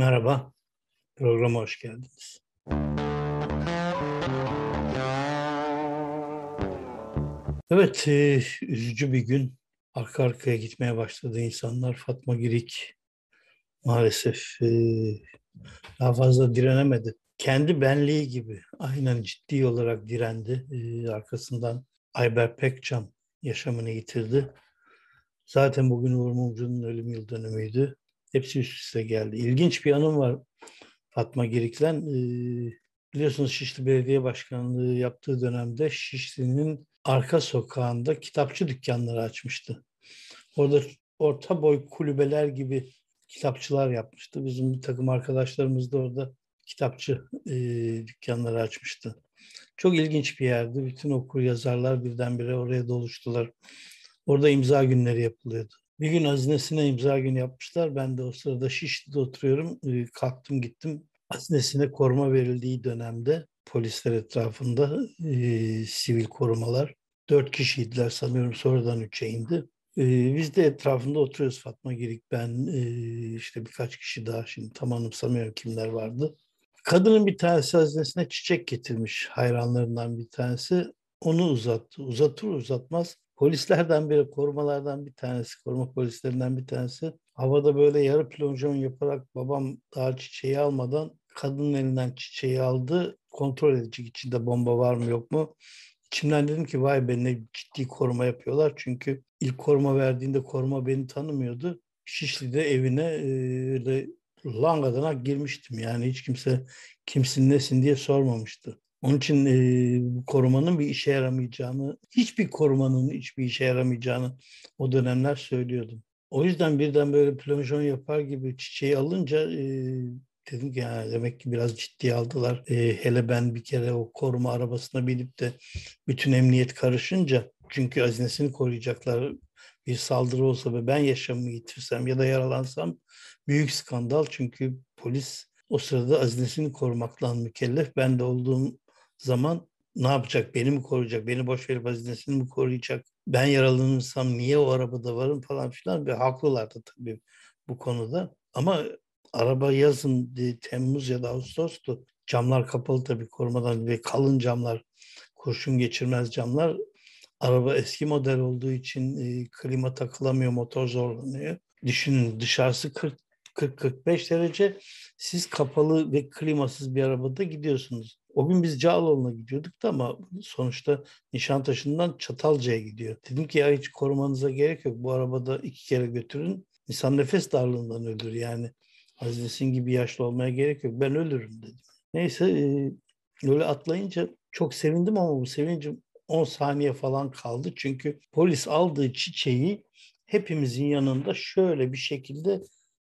Merhaba, programa hoş geldiniz. Evet, e, üzücü bir gün. Arka arkaya gitmeye başladı insanlar. Fatma Girik maalesef e, daha fazla direnemedi. Kendi benliği gibi aynen ciddi olarak direndi. E, arkasından Ayber Pekcan yaşamını yitirdi. Zaten bugün Uğur Mumcu'nun ölüm yıl dönümüydü. Hepsi üst üste geldi. İlginç bir anım var Fatma Girik'le. Ee, biliyorsunuz Şişli Belediye Başkanlığı yaptığı dönemde Şişli'nin arka sokağında kitapçı dükkanları açmıştı. Orada orta boy kulübeler gibi kitapçılar yapmıştı. Bizim bir takım arkadaşlarımız da orada kitapçı e, dükkanları açmıştı. Çok ilginç bir yerdi. Bütün okur yazarlar birdenbire oraya doluştular. Orada imza günleri yapılıyordu. Bir gün hazinesine imza günü yapmışlar. Ben de o sırada Şişli'de oturuyorum. Ee, kalktım gittim. Hazinesine koruma verildiği dönemde polisler etrafında e, sivil korumalar. Dört kişiydiler sanıyorum sonradan üçe indi. E, biz de etrafında oturuyoruz Fatma Girik, ben e, işte birkaç kişi daha şimdi tam anımsamıyorum kimler vardı. Kadının bir tanesi hazinesine çiçek getirmiş hayranlarından bir tanesi. Onu uzattı. Uzatır uzatmaz Polislerden biri, korumalardan bir tanesi, koruma polislerinden bir tanesi havada böyle yarı plonjon yaparak babam daha çiçeği almadan kadının elinden çiçeği aldı. Kontrol edecek içinde bomba var mı yok mu? İçimden dedim ki vay be ne ciddi koruma yapıyorlar. Çünkü ilk koruma verdiğinde koruma beni tanımıyordu. Şişli'de evine e, langadana girmiştim. Yani hiç kimse kimsin nesin diye sormamıştı. Onun için e, korumanın bir işe yaramayacağını, hiçbir korumanın hiçbir işe yaramayacağını o dönemler söylüyordum. O yüzden birden böyle plonjon yapar gibi çiçeği alınca e, dedim ki yani demek ki biraz ciddiye aldılar. E, hele ben bir kere o koruma arabasına binip de bütün emniyet karışınca çünkü hazinesini koruyacaklar bir saldırı olsa ve ben yaşamımı yitirsem ya da yaralansam büyük skandal çünkü polis o sırada hazinesini korumakla mükellef. Ben de olduğum zaman ne yapacak? Beni mi koruyacak? Beni boş verip hazinesini mi koruyacak? Ben yaralanırsam niye o arabada varım falan filan. Ve haklılardı tabii bu konuda. Ama araba yazın Temmuz ya da Ağustos'tu. Camlar kapalı tabii korumadan ve kalın camlar, kurşun geçirmez camlar. Araba eski model olduğu için e, klima takılamıyor, motor zorlanıyor. Düşünün dışarısı 40 40-45 derece. Siz kapalı ve klimasız bir arabada gidiyorsunuz. O gün biz Cağaloğlu'na gidiyorduk da ama sonuçta Nişantaşı'ndan Çatalca'ya gidiyor. Dedim ki ya hiç korumanıza gerek yok. Bu arabada iki kere götürün. İnsan nefes darlığından ölür yani. Azizesin gibi yaşlı olmaya gerek yok. Ben ölürüm dedim. Neyse e, öyle atlayınca çok sevindim ama bu sevincim 10 saniye falan kaldı. Çünkü polis aldığı çiçeği hepimizin yanında şöyle bir şekilde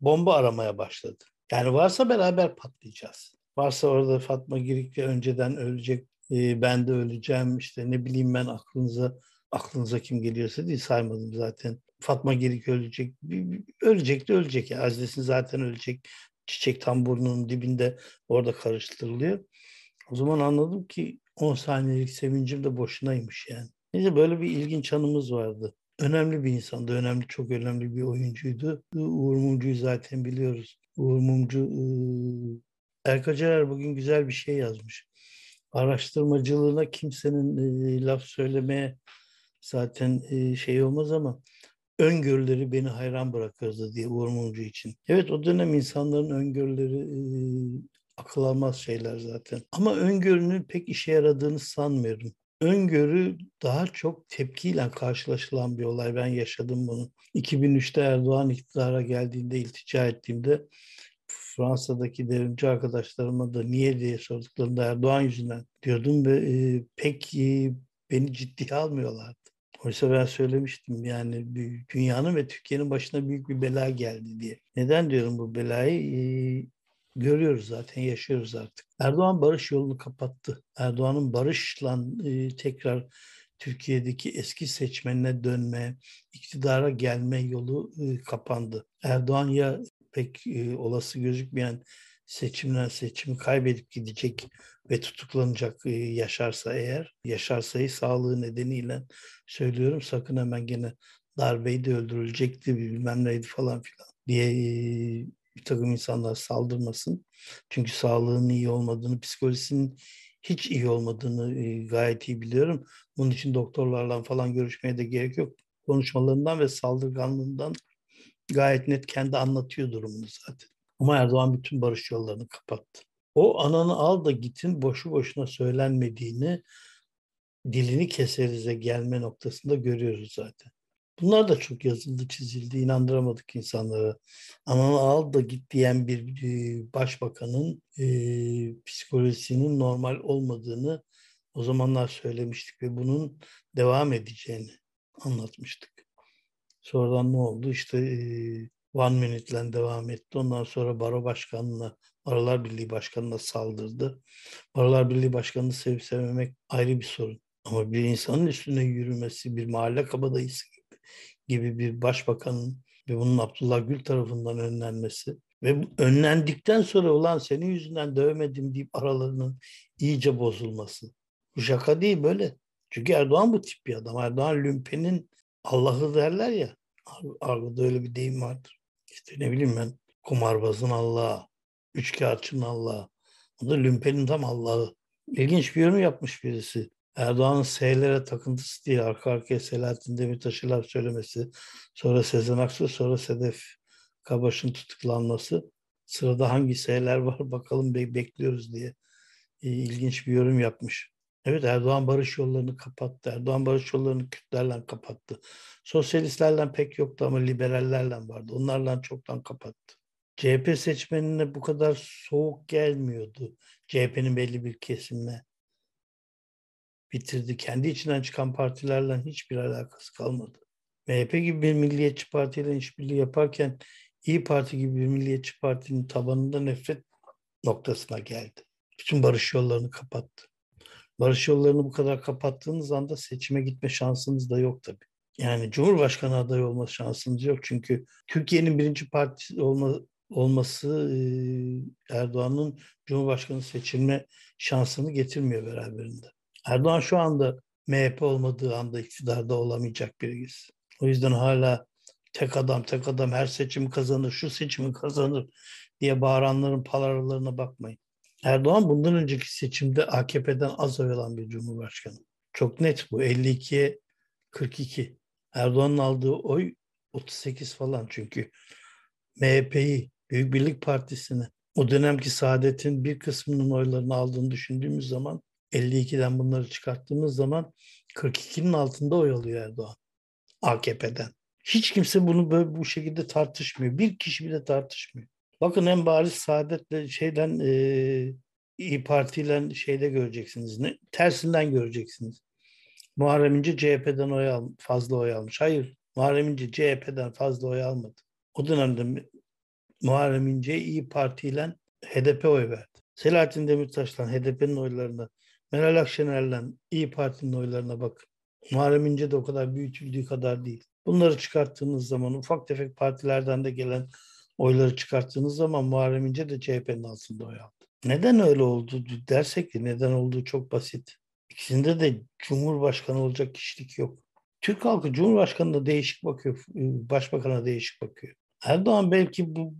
bomba aramaya başladı. Yani varsa beraber patlayacağız. Varsa orada Fatma Girik'le önceden ölecek, e, ben de öleceğim işte ne bileyim ben aklınıza aklınıza kim geliyorsa değil saymadım zaten. Fatma Girik ölecek, ölecek de ölecek. Yani Aziz'in zaten ölecek. Çiçek tam burnunun dibinde orada karıştırılıyor. O zaman anladım ki 10 saniyelik sevincim de boşunaymış yani. Neyse böyle bir ilginç anımız vardı. Önemli bir insandı, önemli, çok önemli bir oyuncuydu. Uğur Mumcu'yu zaten biliyoruz. Uğur Mumcu Erkacaner bugün güzel bir şey yazmış. Araştırmacılığına kimsenin e, laf söylemeye zaten e, şey olmaz ama öngörüleri beni hayran bırakırdı diye Uğur Mumcu için. Evet o dönem insanların öngörüleri e, akıl almaz şeyler zaten. Ama öngörünün pek işe yaradığını sanmıyorum. Öngörü daha çok tepkiyle karşılaşılan bir olay. Ben yaşadım bunu. 2003'te Erdoğan iktidara geldiğinde, iltica ettiğimde Fransa'daki devrimci arkadaşlarıma da niye diye sorduklarında Erdoğan yüzünden diyordum ve e, pek e, beni ciddiye almıyorlardı. Oysa ben söylemiştim yani dünyanın ve Türkiye'nin başına büyük bir bela geldi diye. Neden diyorum bu belayı? E, görüyoruz zaten, yaşıyoruz artık. Erdoğan barış yolunu kapattı. Erdoğan'ın barışla e, tekrar Türkiye'deki eski seçmenine dönme, iktidara gelme yolu e, kapandı. Erdoğan ya pek e, olası gözükmeyen seçimden seçimi kaybedip gidecek ve tutuklanacak e, yaşarsa eğer, yaşarsayı sağlığı nedeniyle söylüyorum sakın hemen gene darbeyi de öldürülecekti bilmem neydi falan filan diye e, bir takım insanlar saldırmasın. Çünkü sağlığının iyi olmadığını, psikolojisinin hiç iyi olmadığını e, gayet iyi biliyorum. Bunun için doktorlarla falan görüşmeye de gerek yok. Konuşmalarından ve saldırganlığından gayet net kendi anlatıyor durumunu zaten. Ama Erdoğan bütün barış yollarını kapattı. O ananı al da gitin boşu boşuna söylenmediğini dilini keserize gelme noktasında görüyoruz zaten. Bunlar da çok yazıldı, çizildi, inandıramadık insanlara. Ananı al da git diyen bir başbakanın e, psikolojisinin normal olmadığını o zamanlar söylemiştik ve bunun devam edeceğini anlatmıştık. Sonradan ne oldu? İşte e, One Minute'le devam etti. Ondan sonra Baro Başkanı'na, Barolar Birliği Başkanı'na saldırdı. Barolar Birliği Başkanı'nı sevip sevmemek ayrı bir sorun. Ama bir insanın üstüne yürümesi, bir mahalle kabadayısı gibi, gibi bir başbakanın ve bunun Abdullah Gül tarafından önlenmesi ve önlendikten sonra olan senin yüzünden dövmedim deyip aralarının iyice bozulması. Bu şaka değil böyle. Çünkü Erdoğan bu tip bir adam. Erdoğan lümpenin Allah'ı derler ya. Argo'da öyle bir deyim vardır. İşte ne bileyim ben kumarbazın Allah'ı, üçkağıtçının Allah'ı. O da lümpenin tam Allah'ı. İlginç bir yorum yapmış birisi. Erdoğan'ın S'lere takıntısı diye arka arkaya Selahattin Demirtaş'ı laf söylemesi, sonra Sezen Aksu, sonra Sedef Kabaş'ın tutuklanması. Sırada hangi S'ler var bakalım bekliyoruz diye e, ilginç bir yorum yapmış. Evet Erdoğan barış yollarını kapattı. Erdoğan barış yollarını Kürtlerle kapattı. Sosyalistlerle pek yoktu ama liberallerle vardı. Onlarla çoktan kapattı. CHP seçmenine bu kadar soğuk gelmiyordu. CHP'nin belli bir kesimine bitirdi. Kendi içinden çıkan partilerle hiçbir alakası kalmadı. MHP gibi bir milliyetçi partiyle işbirliği yaparken İyi Parti gibi bir milliyetçi partinin tabanında nefret noktasına geldi. Bütün barış yollarını kapattı. Barış yollarını bu kadar kapattığınız anda seçime gitme şansınız da yok tabii. Yani Cumhurbaşkanı adayı olma şansınız yok. Çünkü Türkiye'nin birinci parti olma, olması Erdoğan'ın Cumhurbaşkanı seçilme şansını getirmiyor beraberinde. Erdoğan şu anda MHP olmadığı anda iktidarda olamayacak birisi. O yüzden hala tek adam tek adam her seçim kazanır, şu seçimi kazanır diye bağıranların palavralarına bakmayın. Erdoğan bundan önceki seçimde AKP'den az oy alan bir cumhurbaşkanı. Çok net bu. 52'ye 42. Erdoğan'ın aldığı oy 38 falan çünkü MHP'yi, Büyük Birlik Partisi'ni o dönemki Saadet'in bir kısmının oylarını aldığını düşündüğümüz zaman 52'den bunları çıkarttığımız zaman 42'nin altında oy alıyor Erdoğan AKP'den. Hiç kimse bunu böyle bu şekilde tartışmıyor. Bir kişi bile tartışmıyor. Bakın en bariz Saadet'le şeyden e, İyi Parti'yle şeyde göreceksiniz. Ne, tersinden göreceksiniz. Muharrem İnce CHP'den oy al, fazla oy almış. Hayır. Muharrem İnce CHP'den fazla oy almadı. O dönemde Muharrem İnce İyi Parti ile HDP oy verdi. Selahattin Demirtaş'la HDP'nin oylarına, Meral Akşener'le İyi Parti'nin oylarına bakın. Muharrem İnce de o kadar büyütüldüğü kadar değil. Bunları çıkarttığınız zaman ufak tefek partilerden de gelen oyları çıkarttığınız zaman Muharrem İnce de CHP'nin altında oy aldı. Neden öyle oldu dersek ki neden olduğu çok basit. İkisinde de Cumhurbaşkanı olacak kişilik yok. Türk halkı Cumhurbaşkanı'na değişik bakıyor, Başbakan'a değişik bakıyor. Erdoğan belki bu,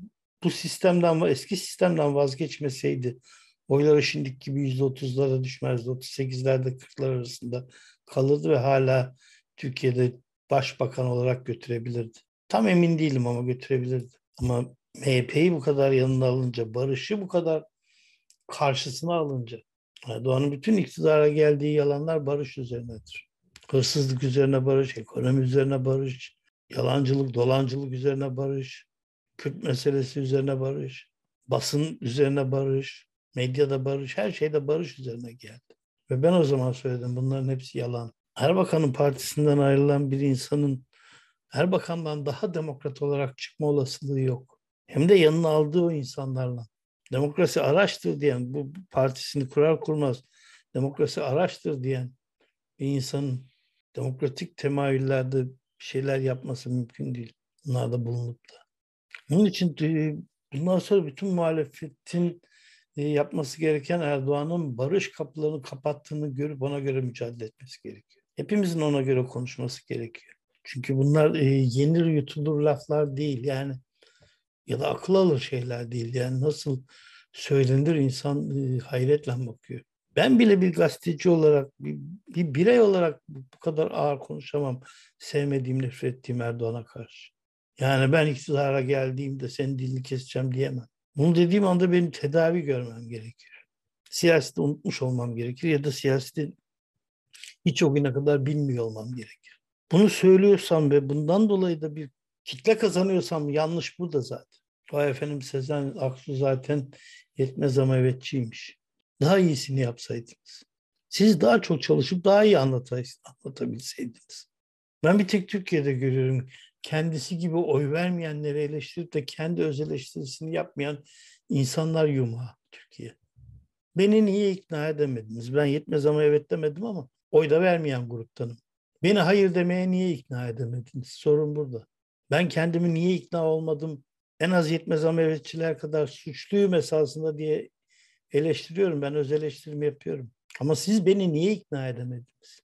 bu sistemden, eski sistemden vazgeçmeseydi oyları şimdiki gibi yüzde otuzlara düşmezdi. 38'lerde 40'lar arasında kalırdı ve hala Türkiye'de başbakan olarak götürebilirdi. Tam emin değilim ama götürebilirdi. Ama MHP'yi bu kadar yanına alınca, Barış'ı bu kadar karşısına alınca, Erdoğan'ın bütün iktidara geldiği yalanlar Barış üzerinedir. Hırsızlık üzerine barış, ekonomi üzerine barış, yalancılık, dolancılık üzerine barış, Kürt meselesi üzerine barış, basın üzerine barış, medyada barış, her şeyde barış üzerine geldi. Ve ben o zaman söyledim bunların hepsi yalan. Erbakan'ın partisinden ayrılan bir insanın Erbakan'dan daha demokrat olarak çıkma olasılığı yok. Hem de yanına aldığı insanlarla. Demokrasi araçtır diyen, bu partisini kurar kurmaz demokrasi araçtır diyen bir insanın demokratik temayüllerde bir şeyler yapması mümkün değil. Bunlarda bulunup da. Bunun için bundan sonra bütün muhalefetin e, yapması gereken Erdoğan'ın barış kapılarını kapattığını görüp ona göre mücadele etmesi gerekiyor. Hepimizin ona göre konuşması gerekiyor. Çünkü bunlar e, yenir yutulur laflar değil. Yani ya da akıl alır şeyler değil. Yani nasıl söylenir insan e, hayretle bakıyor. Ben bile bir gazeteci olarak, bir, bir birey olarak bu kadar ağır konuşamam sevmediğim, nefret ettiğim Erdoğan'a karşı. Yani ben iktidara geldiğimde senin dilini keseceğim diyemem. Bunu dediğim anda benim tedavi görmem gerekir. Siyaseti unutmuş olmam gerekir ya da siyaseti hiç o güne kadar bilmiyor olmam gerekir. Bunu söylüyorsam ve bundan dolayı da bir kitle kazanıyorsam yanlış bu da zaten. Vay efendim Sezen Aksu zaten yetmez ama evetçiymiş. Daha iyisini yapsaydınız. Siz daha çok çalışıp daha iyi anlatabilseydiniz. Ben bir tek Türkiye'de görüyorum. Kendisi gibi oy vermeyenleri eleştirip de kendi öz eleştirisini yapmayan insanlar yumağı Türkiye. Beni niye ikna edemediniz? Ben yetmez ama evet demedim ama oy da vermeyen gruptanım. Beni hayır demeye niye ikna edemediniz? Sorun burada. Ben kendimi niye ikna olmadım? En az yetmez ama evetçiler kadar suçluyum esasında diye eleştiriyorum. Ben öz eleştirimi yapıyorum. Ama siz beni niye ikna edemediniz?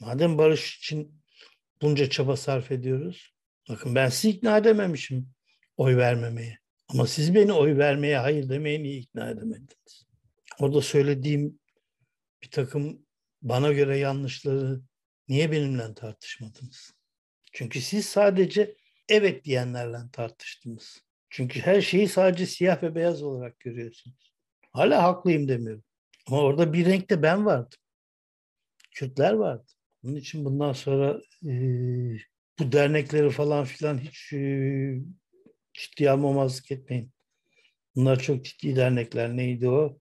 Madem barış için bunca çaba sarf ediyoruz. Bakın ben sizi ikna edememişim oy vermemeye. Ama siz beni oy vermeye hayır demeye niye ikna edemediniz? Orada söylediğim bir takım bana göre yanlışları niye benimle tartışmadınız? Çünkü siz sadece evet diyenlerle tartıştınız. Çünkü her şeyi sadece siyah ve beyaz olarak görüyorsunuz. Hala haklıyım demiyorum. Ama orada bir renkte ben vardım. Kürtler vardı. Bunun için bundan sonra e, bu dernekleri falan filan hiç e, ciddiye almamazlık etmeyin. Bunlar çok ciddi dernekler. Neydi o?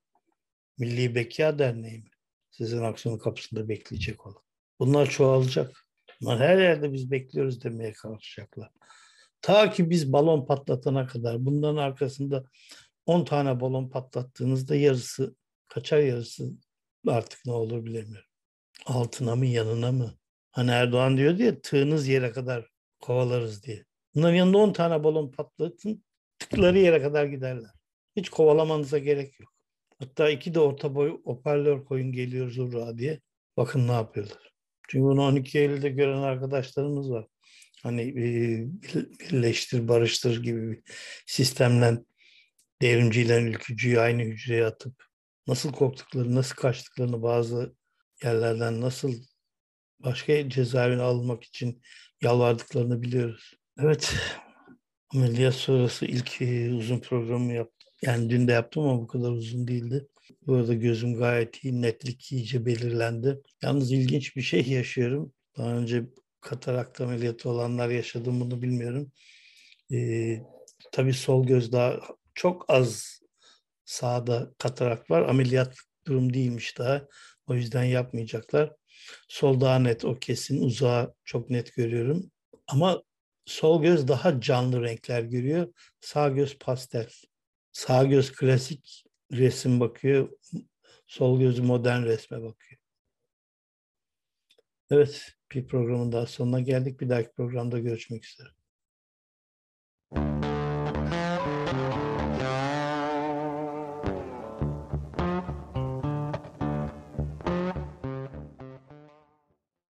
Milli Bekia Derneği mi? Sizin aksiyonun kapısında bekleyecek olan. Bunlar çoğalacak. Bunlar her yerde biz bekliyoruz demeye kalkacaklar. Ta ki biz balon patlatana kadar bunların arkasında 10 tane balon patlattığınızda yarısı kaçar yarısı artık ne olur bilemiyorum. Altına mı yanına mı? Hani Erdoğan diyor diye tığınız yere kadar kovalarız diye. Bunların yanında 10 tane balon patlatın tıkları yere kadar giderler. Hiç kovalamanıza gerek yok. Hatta iki de orta boy hoparlör koyun geliyor Zurra diye. Bakın ne yapıyorlar. Çünkü bunu 12 Eylül'de gören arkadaşlarımız var. Hani e, birleştir, barıştır gibi bir sistemle devrimciyle ülkücüyü aynı hücreye atıp nasıl korktuklarını, nasıl kaçtıklarını bazı yerlerden nasıl başka cezaevine alınmak için yalvardıklarını biliyoruz. Evet, ameliyat sonrası ilk e, uzun programı yaptım. Yani dün de yaptım ama bu kadar uzun değildi. Bu arada gözüm gayet iyi, netlik iyice belirlendi. Yalnız ilginç bir şey yaşıyorum. Daha önce katarakt ameliyatı olanlar yaşadım bunu bilmiyorum. Ee, tabii sol göz daha çok az sağda katarak var. Ameliyat durum değilmiş daha. O yüzden yapmayacaklar. Sol daha net o kesin. Uzağa çok net görüyorum. Ama sol göz daha canlı renkler görüyor. Sağ göz pastel. Sağ göz klasik resim bakıyor, sol gözü modern resme bakıyor. Evet, bir programın daha sonuna geldik. Bir dahaki programda görüşmek üzere. Thank you.